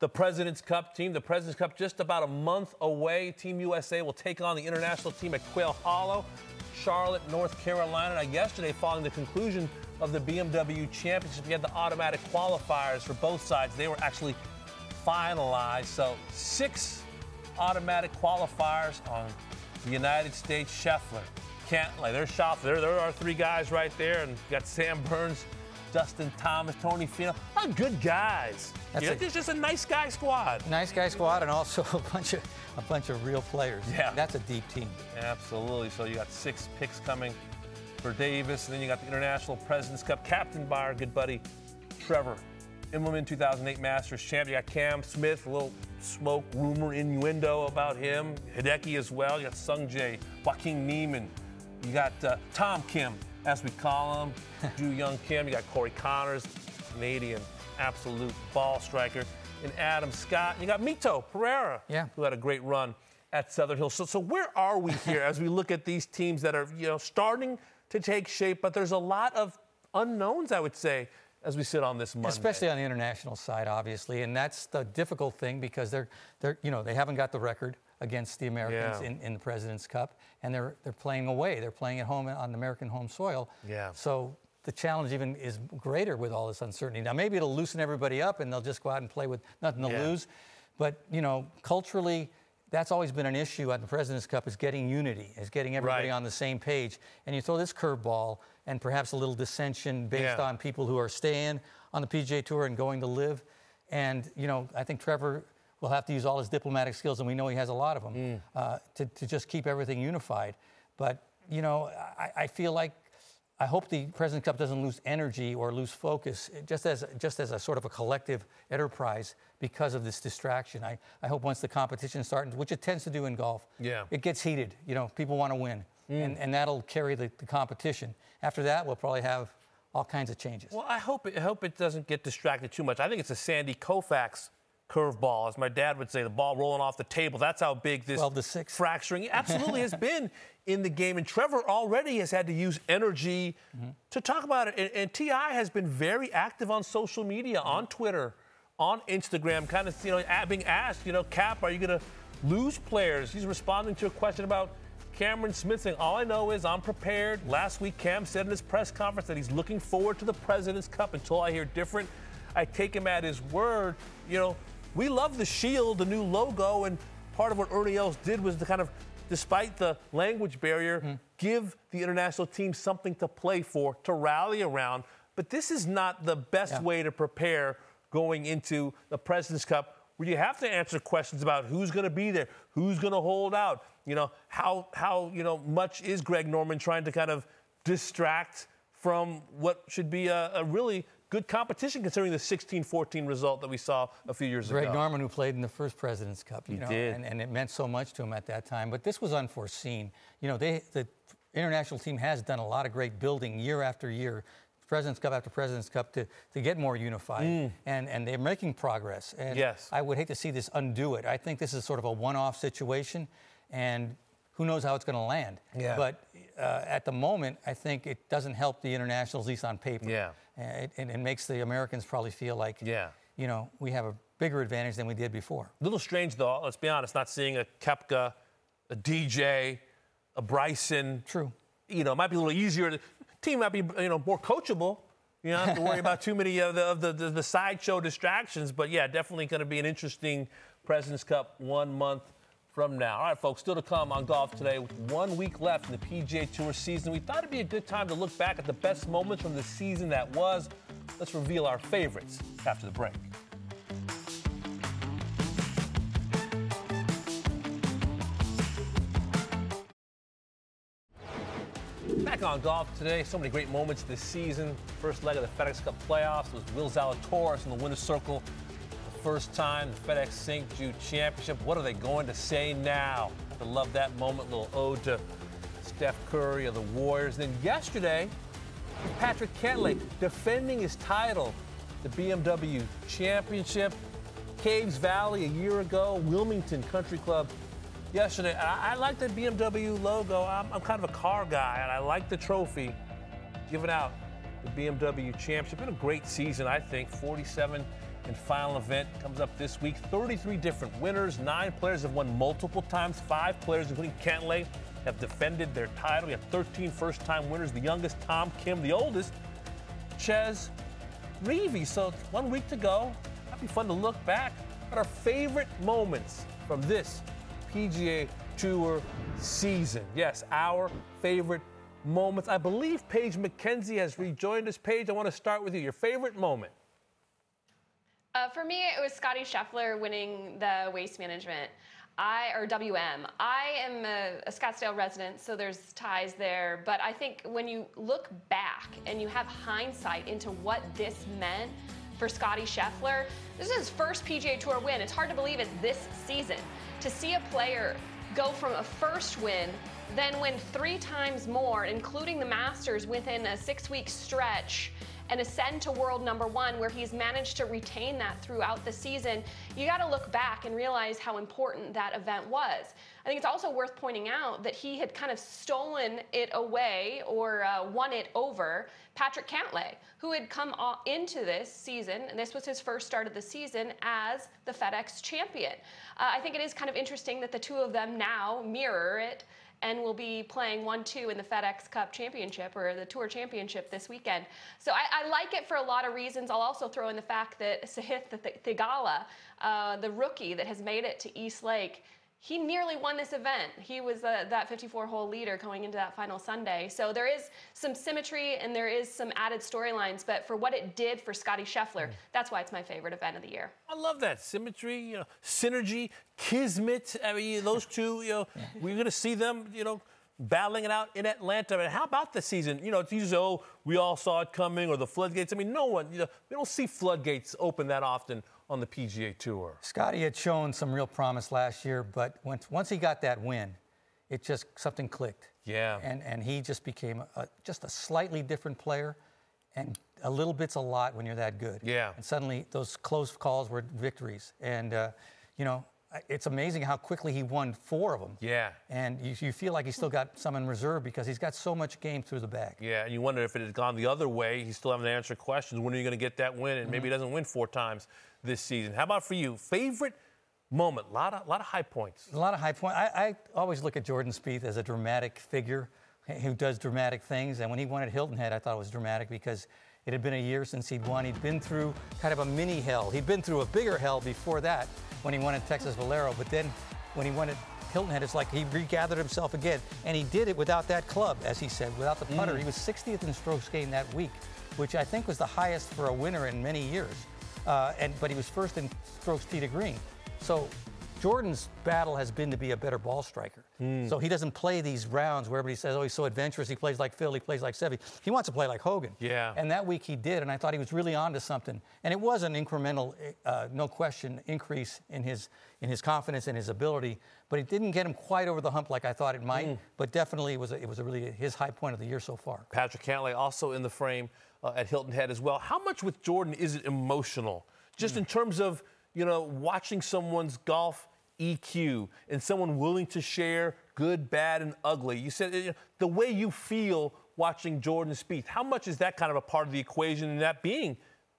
the President's Cup team. The President's Cup just about a month away. Team USA will take on the international team at Quail Hollow, Charlotte, North Carolina. Now, yesterday, following the conclusion of the BMW Championship, we had the automatic qualifiers for both sides. They were actually finalized. So, six automatic qualifiers on the United States Scheffler. Cantlay, there's Schauffele. There, there are three guys right there, and you got Sam Burns Justin Thomas, Tony Finau. A good guys. That's you know, a, just a nice guy squad. Nice guy squad, and also <laughs> a bunch of a bunch of real players. Yeah, that's a deep team. Absolutely. So you got six picks coming for Davis, and then you got the International Presidents Cup, captained by our good buddy Trevor Immelman, 2008 Masters champ. You got Cam Smith, a little smoke rumor innuendo about him. Hideki as well. You got Sung Jae, Joaquin Niemann. You got uh, Tom Kim, as we call him. <laughs> Joohyung Kim. You got Corey Conners, Canadian absolute ball striker. And Adam Scott. And you got Mito Pereira, yeah. who had a great run at Southern Hills. So, so where are we here <laughs> as we look at these teams that are, you know, starting to take shape, but there's a lot of unknowns, I would say, as we sit on this Monday. Especially on the international side, obviously, and that's the difficult thing because they're, they're, you know, they haven't got the record against the Americans yeah. in, in the President's Cup, and they're they're playing away. They're playing at home on American home soil. Yeah. So the challenge even is greater with all this uncertainty. Now maybe it'll loosen everybody up, and they'll just go out and play with nothing to yeah. lose. But you know, culturally. That's always been an issue at the President's Cup is getting unity, is getting everybody right. on the same page. And you throw this curveball and perhaps a little dissension based yeah. on people who are staying on the PGA Tour and going to LIV. And, you know, I think Trevor will have to use all his diplomatic skills, and we know he has a lot of them, Mm. uh, to, to just keep everything unified. But, you know, I, I feel like I hope the President's Cup doesn't lose energy or lose focus, just as just as a sort of a collective enterprise because of this distraction. I, I hope once the competition starts, which it tends to do in golf, Yeah. it gets heated. You know, people want to win, and, and that'll carry the, the competition. After that, we'll probably have all kinds of changes. Well, I hope it, I hope it doesn't get distracted too much. I think it's a Sandy Koufax curveball, as my dad would say, the ball rolling off the table. That's how big this 12 to 6. fracturing <laughs> absolutely has been in the game. And Trevor already has had to use energy to talk about it. And, and Ti has been very active on social media, on Twitter, on Instagram, kind of you know being asked, you know, Cap, are you going to lose players? He's responding to a question about Cameron Smith saying, All I know is I'm prepared. Last week, Cam said in his press conference that he's looking forward to the President's Cup until I hear different. I take him at his word. You know, we love the shield, the new logo, and part of what Ernie Els did was to kind of, despite the language barrier, hmm. give the international team something to play for, to rally around. But this is not the best Yeah. way to prepare going into the President's Cup where you have to answer questions about who's going to be there, who's going to hold out, you know, how how you know much is Greg Norman trying to kind of distract from what should be a, a really good competition considering the 16-14 result that we saw a few years Greg ago. Greg Norman, who played in the first President's Cup, you He know, did. And, and it meant so much to him at that time. But this was unforeseen. You know, they the international team has done a lot of great building year after year, President's Cup after President's Cup, to, to get more unified, and and they're making progress. And Mm. Yes. I would hate to see this undo it. I think this is sort of a one-off situation, and who knows how it's going to land. Yeah. But uh, at the moment, I think it doesn't help the internationals, at least on paper. Yeah. And it, and it makes the Americans probably feel like, Yeah. you know, we have a bigger advantage than we did before. A little strange though, let's be honest, not seeing a Koepka, a DJ, a Bryson. True. You know, it might be a little easier. The team might be, you know, more coachable. You don't have to worry about <laughs> too many of the, of the, the, the sideshow distractions. But yeah, definitely going to be an interesting President's Cup one month from now. All right, folks, still to come on Golf Today with one week left in the PGA Tour season. We thought it'd be a good time to look back at the best moments from the season that was. Let's reveal our favorites after the break. Back on golf today. So many great moments this season. First leg of the FedEx Cup playoffs was Will Zalatoris in the winner's circle. First time the FedEx St. Jude Championship. What are they going to say now? I love that moment. Little ode to Steph Curry of the Warriors. Then yesterday, Patrick Cantlay defending his title, the BMW Championship. Caves Valley a year ago, Wilmington Country Club yesterday. I, I like the BMW logo. I'm, I'm kind of a car guy, and I like the trophy given out the BMW Championship. Been a great season, I think. 47 and final event comes up this week. 33 different winners. Nine players have won multiple times. Five players, including Cantlay, have defended their title. We have 13 first-time winners. The youngest, Tom Kim. The oldest, Chez Reavie. So one week to go. That'd be fun to look back at our favorite moments from this PGA Tour season. Yes, our favorite moments. I believe Paige McKenzie has rejoined us. Paige, I want to start with you. Your favorite moment. Uh, for me, it was Scotty Scheffler winning the waste management. I or WM. I am a, a Scottsdale resident, so there's ties there. But I think when you look back and you have hindsight into what this meant for Scotty Scheffler, this is his first PGA Tour win. It's hard to believe it's this season. To see a player go from a first win, then win three times more, including the Masters within a six-week stretch and ascend to world number one, where he's managed to retain that throughout the season, you got to look back and realize how important that event was. I think it's also worth pointing out that he had kind of stolen it away or uh, won it over Patrick Cantlay, who had come into this season, and this was his first start of the season as the FedEx champion. Uh, I think it is kind of interesting that the two of them now mirror it and will be playing 1-2 in the FedEx Cup Championship or the Tour Championship this weekend. So I, I like it for a lot of reasons. I'll also throw in the fact that Sahith Th- Theegala, uh, the rookie that has made it to East Lake, he nearly won this event. He was uh, that 54 hole leader going into that final Sunday. So there is some symmetry and there is some added storylines, but for what it did for Scotty Scheffler, that's why it's my favorite event of the year. I love that symmetry, you know, synergy, kismet. I mean, those two, you know, <laughs> we're going to see them, you know, battling it out in Atlanta. And how about the season? You know, it's usually, oh, we all saw it coming or the floodgates. I mean, no one, you know, we don't see floodgates open that often on the PGA Tour. Scotty had shown some real promise last year, but once, once he got that win, it just something clicked. Yeah. And, and he just became a, just a slightly different player. And a little bit's a lot when you're that good. Yeah. And suddenly those close calls were victories. And, uh, you know, it's amazing how quickly he won four of them. Yeah. And you, you, feel like he's still got some in reserve because he's got so much game through the bag. Yeah, and you wonder if it had gone the other way, he's still having to answer questions. When are you going to get that win? And mm-hmm. maybe he doesn't win four times this season. How about for you? Favorite moment? A lot of, lot of high points. A lot of high points. I, I always look at Jordan Spieth as a dramatic figure who does dramatic things. And when he won at Hilton Head, I thought it was dramatic because it had been a year since he'd won. He'd been through kind of a mini hell. He'd been through a bigger hell before that when he won at Texas Valero. But then when he won at Hilton Head, it's like he regathered himself again. And he did it without that club, as he said, without the putter. Mm. He was 60th in strokes gained that week, which I think was the highest for a winner in many years. Uh, and but he was first in strokes tee to green. So Jordan's battle has been to be a better ball striker. Mm. So he doesn't play these rounds where everybody says, oh, he's so adventurous. He plays like Phil. He plays like Seve. He wants to play like Hogan. Yeah. And that week he did, and I thought he was really onto something. And it was an incremental, uh, no question, increase in his in his confidence and his ability. But it didn't get him quite over the hump like I thought it might. Mm. But definitely it was a, it was a really his high point of the year so far. Patrick Cantlay also in the frame uh, at Hilton Head as well. How much with Jordan is it emotional? Just mm. in terms of you know watching someone's golf EQ and someone willing to share good, bad, and ugly. You said you know, the way you feel watching Jordan Spieth. How much is that kind of a part of the equation and that being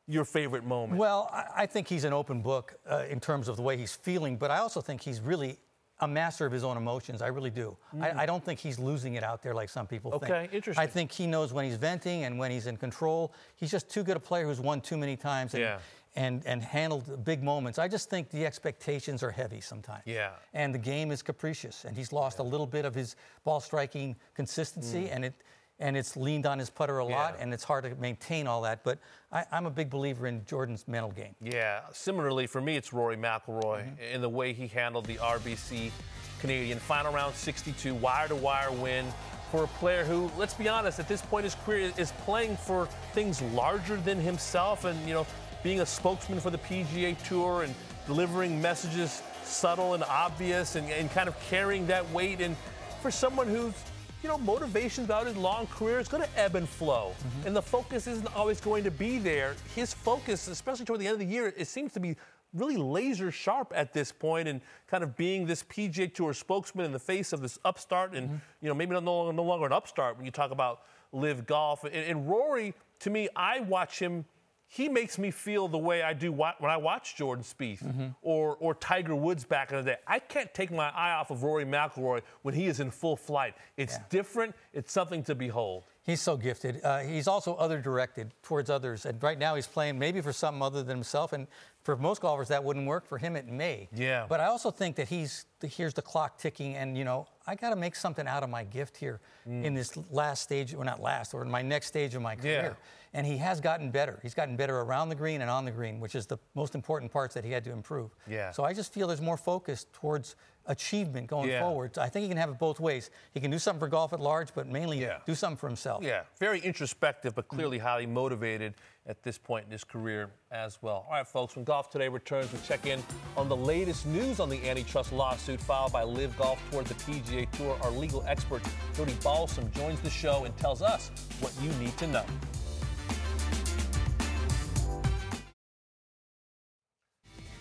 your favorite moment? Well, I think he's an open book uh, in terms of the way he's feeling, but I also think he's really a master of his own emotions. I really do. Mm. I, I, don't think he's losing it out there like some people okay, think. Okay, interesting. I think he knows when he's venting and when he's in control. He's just too good a player who's won too many times. And, yeah and, and handled big moments. I just think the expectations are heavy sometimes. Yeah. And the game is capricious, and he's lost yeah. a little bit of his ball striking consistency, mm. and it and it's leaned on his putter a lot, yeah. and it's hard to maintain all that. But I, am a big believer in Jordan's mental game. Yeah. Similarly, for me, it's Rory McIlroy mm-hmm. in the way he handled the RBC Canadian final round 62 wire to wire win for a player who, let's be honest, at this point in his career is playing for things larger than himself, and you know being a spokesman for the PGA Tour and delivering messages subtle and obvious and, and kind of carrying that weight. And for someone who's, you know, motivation about his long career is going to ebb and flow. Mm-hmm. And the focus isn't always going to be there. His focus, especially toward the end of the year, it seems to be really laser sharp at this point and kind of being this PGA Tour spokesman in the face of this upstart and, mm-hmm. you know, maybe no longer, no longer an upstart when you talk about LIV golf. And, and Rory, to me, I watch him he makes me feel the way I do when I watch Jordan Spieth mm-hmm. or, or Tiger Woods back in the day. I can't take my eye off of Rory McIlroy when he is in full flight. It's yeah. different. It's something to behold. He's so gifted. Uh, he's also other directed towards others. And right now he's playing maybe for something other than himself. And for most golfers, that wouldn't work. For him, it may. Yeah. But I also think that he's here's the clock ticking, and you know I got to make something out of my gift here mm. in this last stage, or not last, or in my next stage of my career. Yeah. And he has gotten better. He's gotten better around the green and on the green, which is the most important parts that he had to improve. Yeah. So I just feel there's more focus towards achievement going yeah. forward. I think he can have it both ways. He can do something for golf at large, but mainly yeah. do something for himself. Yeah, very introspective, but clearly mm-hmm. highly motivated at this point in his career as well. All right, folks, when Golf Today returns, we check in on the latest news on the antitrust lawsuit filed by LIV Golf toward the PGA Tour. Our legal expert, Jodi Balsam, joins the show and tells us what you need to know.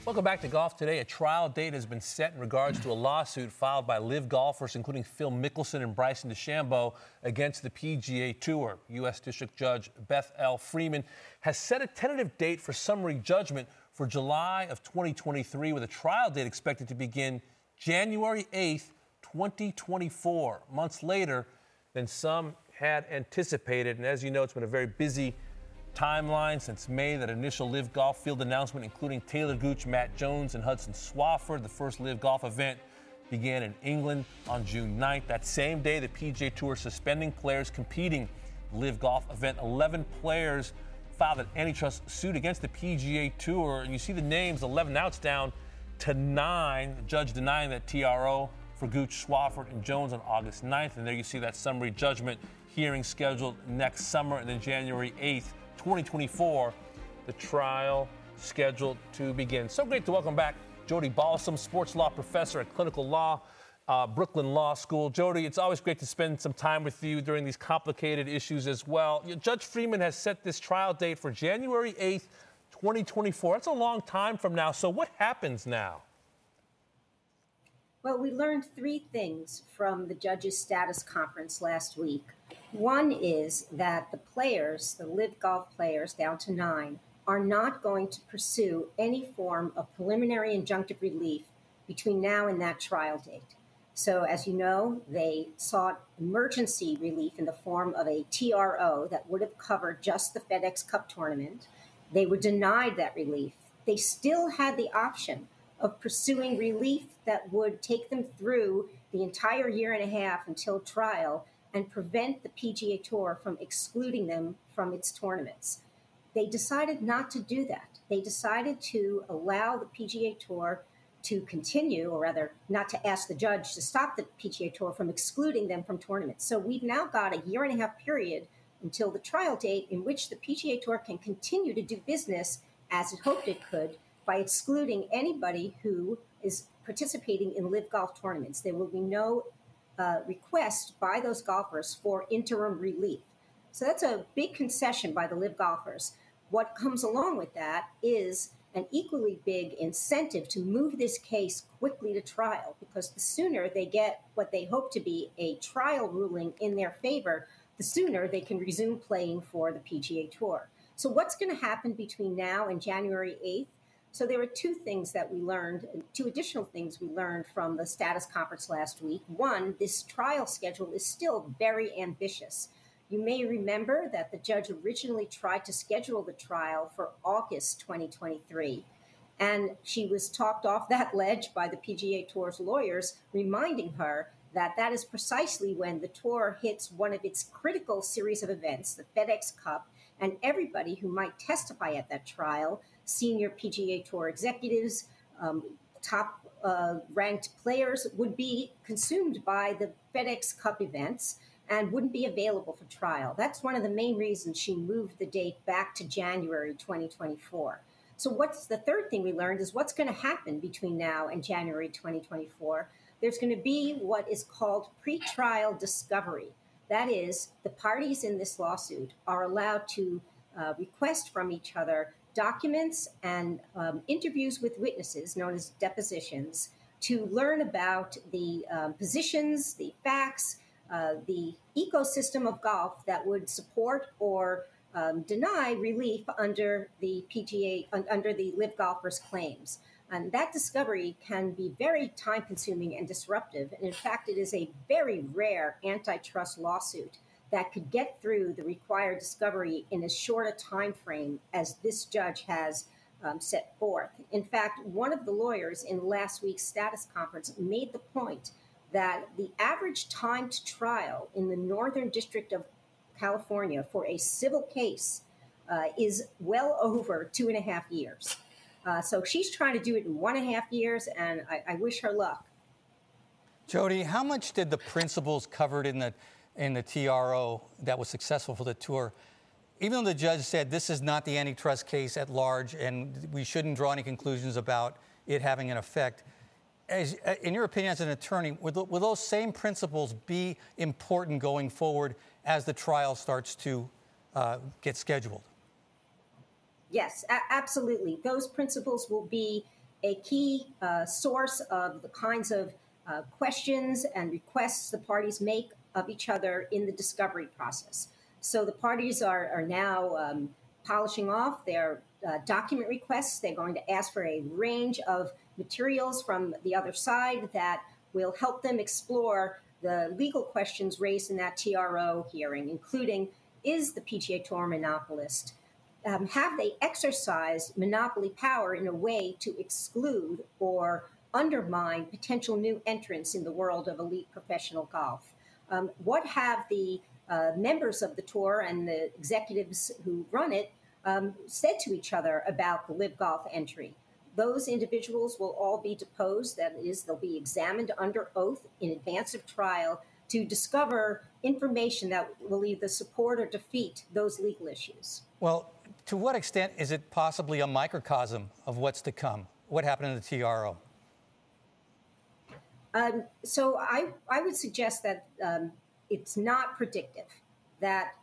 Welcome back to Golf Today. A trial date has been set in regards to a lawsuit filed by LIV golfers, including Phil Mickelson and Bryson DeChambeau, against the PGA Tour. U.S. District Judge Beth L. Freeman has set a tentative date for summary judgment for July of 2023, with a trial date expected to begin January 8th, 2024, months later than some had anticipated. And as you know, it's been a very busy timeline since May, that initial LIV Golf field announcement, including Taylor Gooch, Matt Jones, and Hudson Swafford, the first LIV Golf event began in England on June 9th. That same day, the PGA Tour suspending players competing LIV Golf event. 11 players filed an antitrust suit against the PGA Tour. And you see the names, 11 now it's down to nine. The judge denying that TRO for Gooch, Swafford, and Jones on August 9th. And there you see that summary judgment hearing scheduled next summer and then January 8th, 2024, the trial scheduled to begin. So great to welcome back Jodi Balsam, sports law professor at Clinical Law, uh, Brooklyn Law School. Jodi, it's always great to spend some time with you during these complicated issues as well. Judge Freeman has set this trial date for January 8th, 2024. That's a long time from now. So, what happens now? Well, we learned three things from the judge's status conference last week. One is that the players, the LIV golf players down to nine, are not going to pursue any form of preliminary injunctive relief between now and that trial date. So, as you know, they sought emergency relief in the form of a TRO that would have covered just the FedEx Cup tournament. They were denied that relief. They still had the option of pursuing relief that would take them through the entire year and a half until trial and prevent the PGA Tour from excluding them from its tournaments. They decided not to do that. They decided to allow the PGA Tour to continue, or rather, not to ask the judge to stop the PGA Tour from excluding them from tournaments. So we've now got a year and a half period until the trial date in which the PGA Tour can continue to do business as it hoped it could by excluding anybody who is participating in LIV golf tournaments. There will be no uh, request by those golfers for interim relief. So that's a big concession by the LIV golfers. What comes along with that is an equally big incentive to move this case quickly to trial because the sooner they get what they hope to be a trial ruling in their favor, the sooner they can resume playing for the PGA Tour. So, what's going to happen between now and January 8th? So there were two things that we learned, two additional things we learned from the status conference last week. One, this trial schedule is still very ambitious. You may remember that the judge originally tried to schedule the trial for August 2023. And she was talked off that <laughs> ledge by the PGA Tour's lawyers, reminding her that that is precisely when the tour hits one of its critical series of events, the FedEx Cup, and everybody who might testify at that trial senior PGA Tour executives, um, top uh, ranked players would be consumed by the FedEx Cup events and wouldn't be available for trial. That's one of the main reasons she moved the date back to January 2024. So, what's the third thing we learned is what's going to happen between now and January 2024. There's going to be what is called pretrial discovery. That is, the parties in this lawsuit are allowed to uh, request from each other documents and um, interviews with witnesses, known as depositions, to learn about the um, positions, the facts, uh, the ecosystem of golf that would support or um, deny relief under the PGA under the LIV golfers' claims. And that discovery can be very time consuming and disruptive. And in fact, it is a very rare antitrust lawsuit that could get through the required discovery in as short a time frame as this judge has um, set forth. In fact, one of the lawyers in last week's status conference made the point that the average time to trial in the Northern District of California for a civil case uh, is well over two and a half years. Uh, so she's trying to do it in one and a half years, and I, I wish her luck. Jodi, how much did the principles covered in the in the TRO that was successful for the tour. Even though the judge said this is not the antitrust case at large and we shouldn't draw any conclusions about it having an effect, as, in your opinion as an attorney, will, will those same principles be important going forward as the trial starts to uh, get scheduled? Yes, a- absolutely. Those principles will be a key uh, source of the kinds of uh, questions and requests the parties make of each other in the discovery process. So the parties are, are now um, polishing off their uh, document requests. They're going to ask for a range of materials from the other side that will help them explore the legal questions raised in that TRO hearing, including is the PGA Tour monopolist? Um, have they exercised monopoly power in a way to exclude or undermine potential new entrants in the world of elite professional golf. Um, what have the uh, members of the tour and the executives who run it um, said to each other about the LIV Golf entry? Those individuals will all be deposed. That is, they'll be examined under oath in advance of trial to discover information that will either support or defeat those legal issues. Well, to what extent is it possibly a microcosm of what's to come? What happened in the TRO? Um, so I, I would suggest that um, it's not predictive, that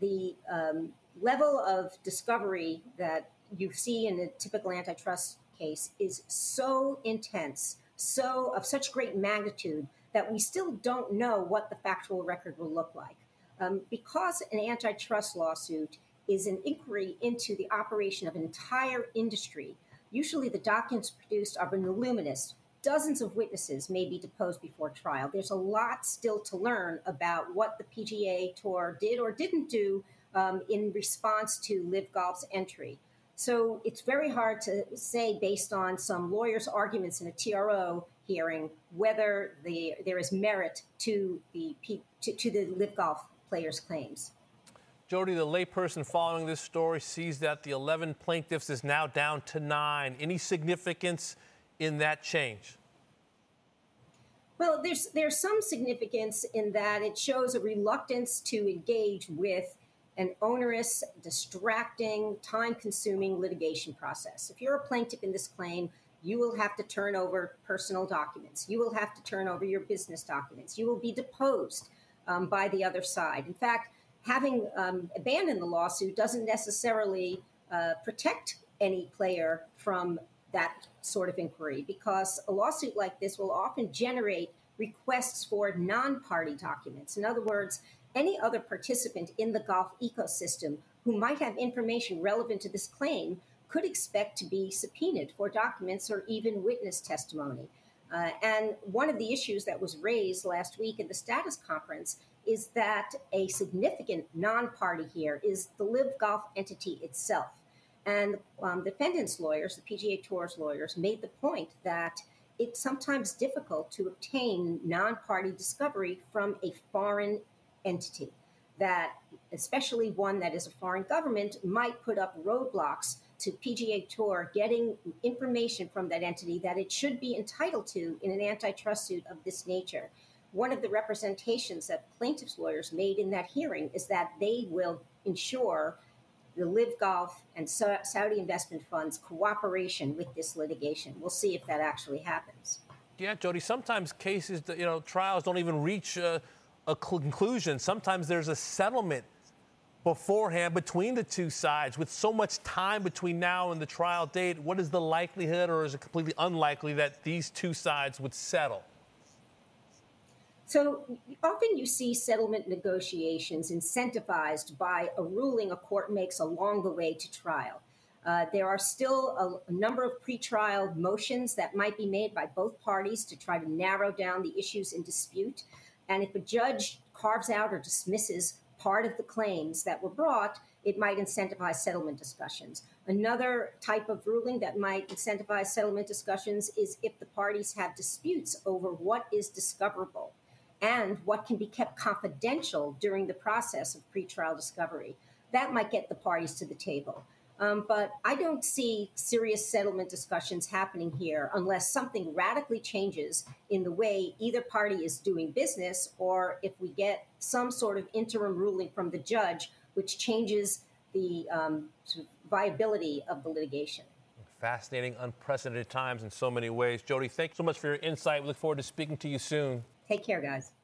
the um, level of discovery that you see in a typical antitrust case is so intense, so of such great magnitude that we still don't know what the factual record will look like. Um, because an antitrust lawsuit is an inquiry into the operation of an entire industry, usually the documents produced are voluminous. Dozens of witnesses may be deposed before trial. There's a lot still to learn about what the PGA Tour did or didn't do um, in response to LIV Golf's entry. So it's very hard to say, based on some lawyers' arguments in a TRO hearing, whether the, there is merit to the to, to the LIV Golf players' claims. Jodi, the layperson following this story sees that the 11 plaintiffs is now down to nine. Any significance in that change? Well, there's there's some significance in that it shows a reluctance to engage with an onerous, distracting, time-consuming litigation process. If you're a plaintiff in this claim, you will have to turn over personal documents. You will have to turn over your business documents. You will be deposed um, by the other side. In fact, having um, abandoned the lawsuit doesn't necessarily uh, protect any player from that sort of inquiry because a lawsuit like this will often generate requests for non party documents. In other words, any other participant in the golf ecosystem who might have information relevant to this claim could expect to be subpoenaed for documents or even witness testimony. Uh, and one of the issues that was raised last week at the status conference is that a significant non party here is the LIV Golf entity itself. And um, defendants' lawyers, the PGA Tour's lawyers, made the point that it's sometimes difficult to obtain non party discovery from a foreign entity, that especially one that is a foreign government might put up roadblocks to PGA Tour getting information from that entity that it should be entitled to in an antitrust suit of this nature. One of the representations that plaintiffs' lawyers made in that hearing is that they will ensure the LIV Golf and Saudi investment funds cooperation with this litigation. We'll see if that actually happens. Yeah, Jodi. Sometimes cases, you know, trials don't even reach uh, a conclusion. Sometimes there's a settlement beforehand between the two sides with so much time between now and the trial date. What is the likelihood, or is it completely unlikely that these two sides would settle? So often you see settlement negotiations incentivized by a ruling a court makes along the way to trial. Uh, there are still a, a, number of pretrial motions that might be made by both parties to try to narrow down the issues in dispute. And if a judge carves out or dismisses part of the claims that were brought, it might incentivize settlement discussions. Another type of ruling that might incentivize settlement discussions is if the parties have disputes over what is discoverable and what can be kept confidential during the process of pretrial discovery. That might get the parties to the table. Um, but I don't see serious settlement discussions happening here unless something radically changes in the way either party is doing business, or if we get some sort of interim ruling from the judge which changes the um, viability of the litigation. Fascinating, unprecedented times in so many ways. Jodi, thanks so much for your insight. We look forward to speaking to you soon. Take care, guys.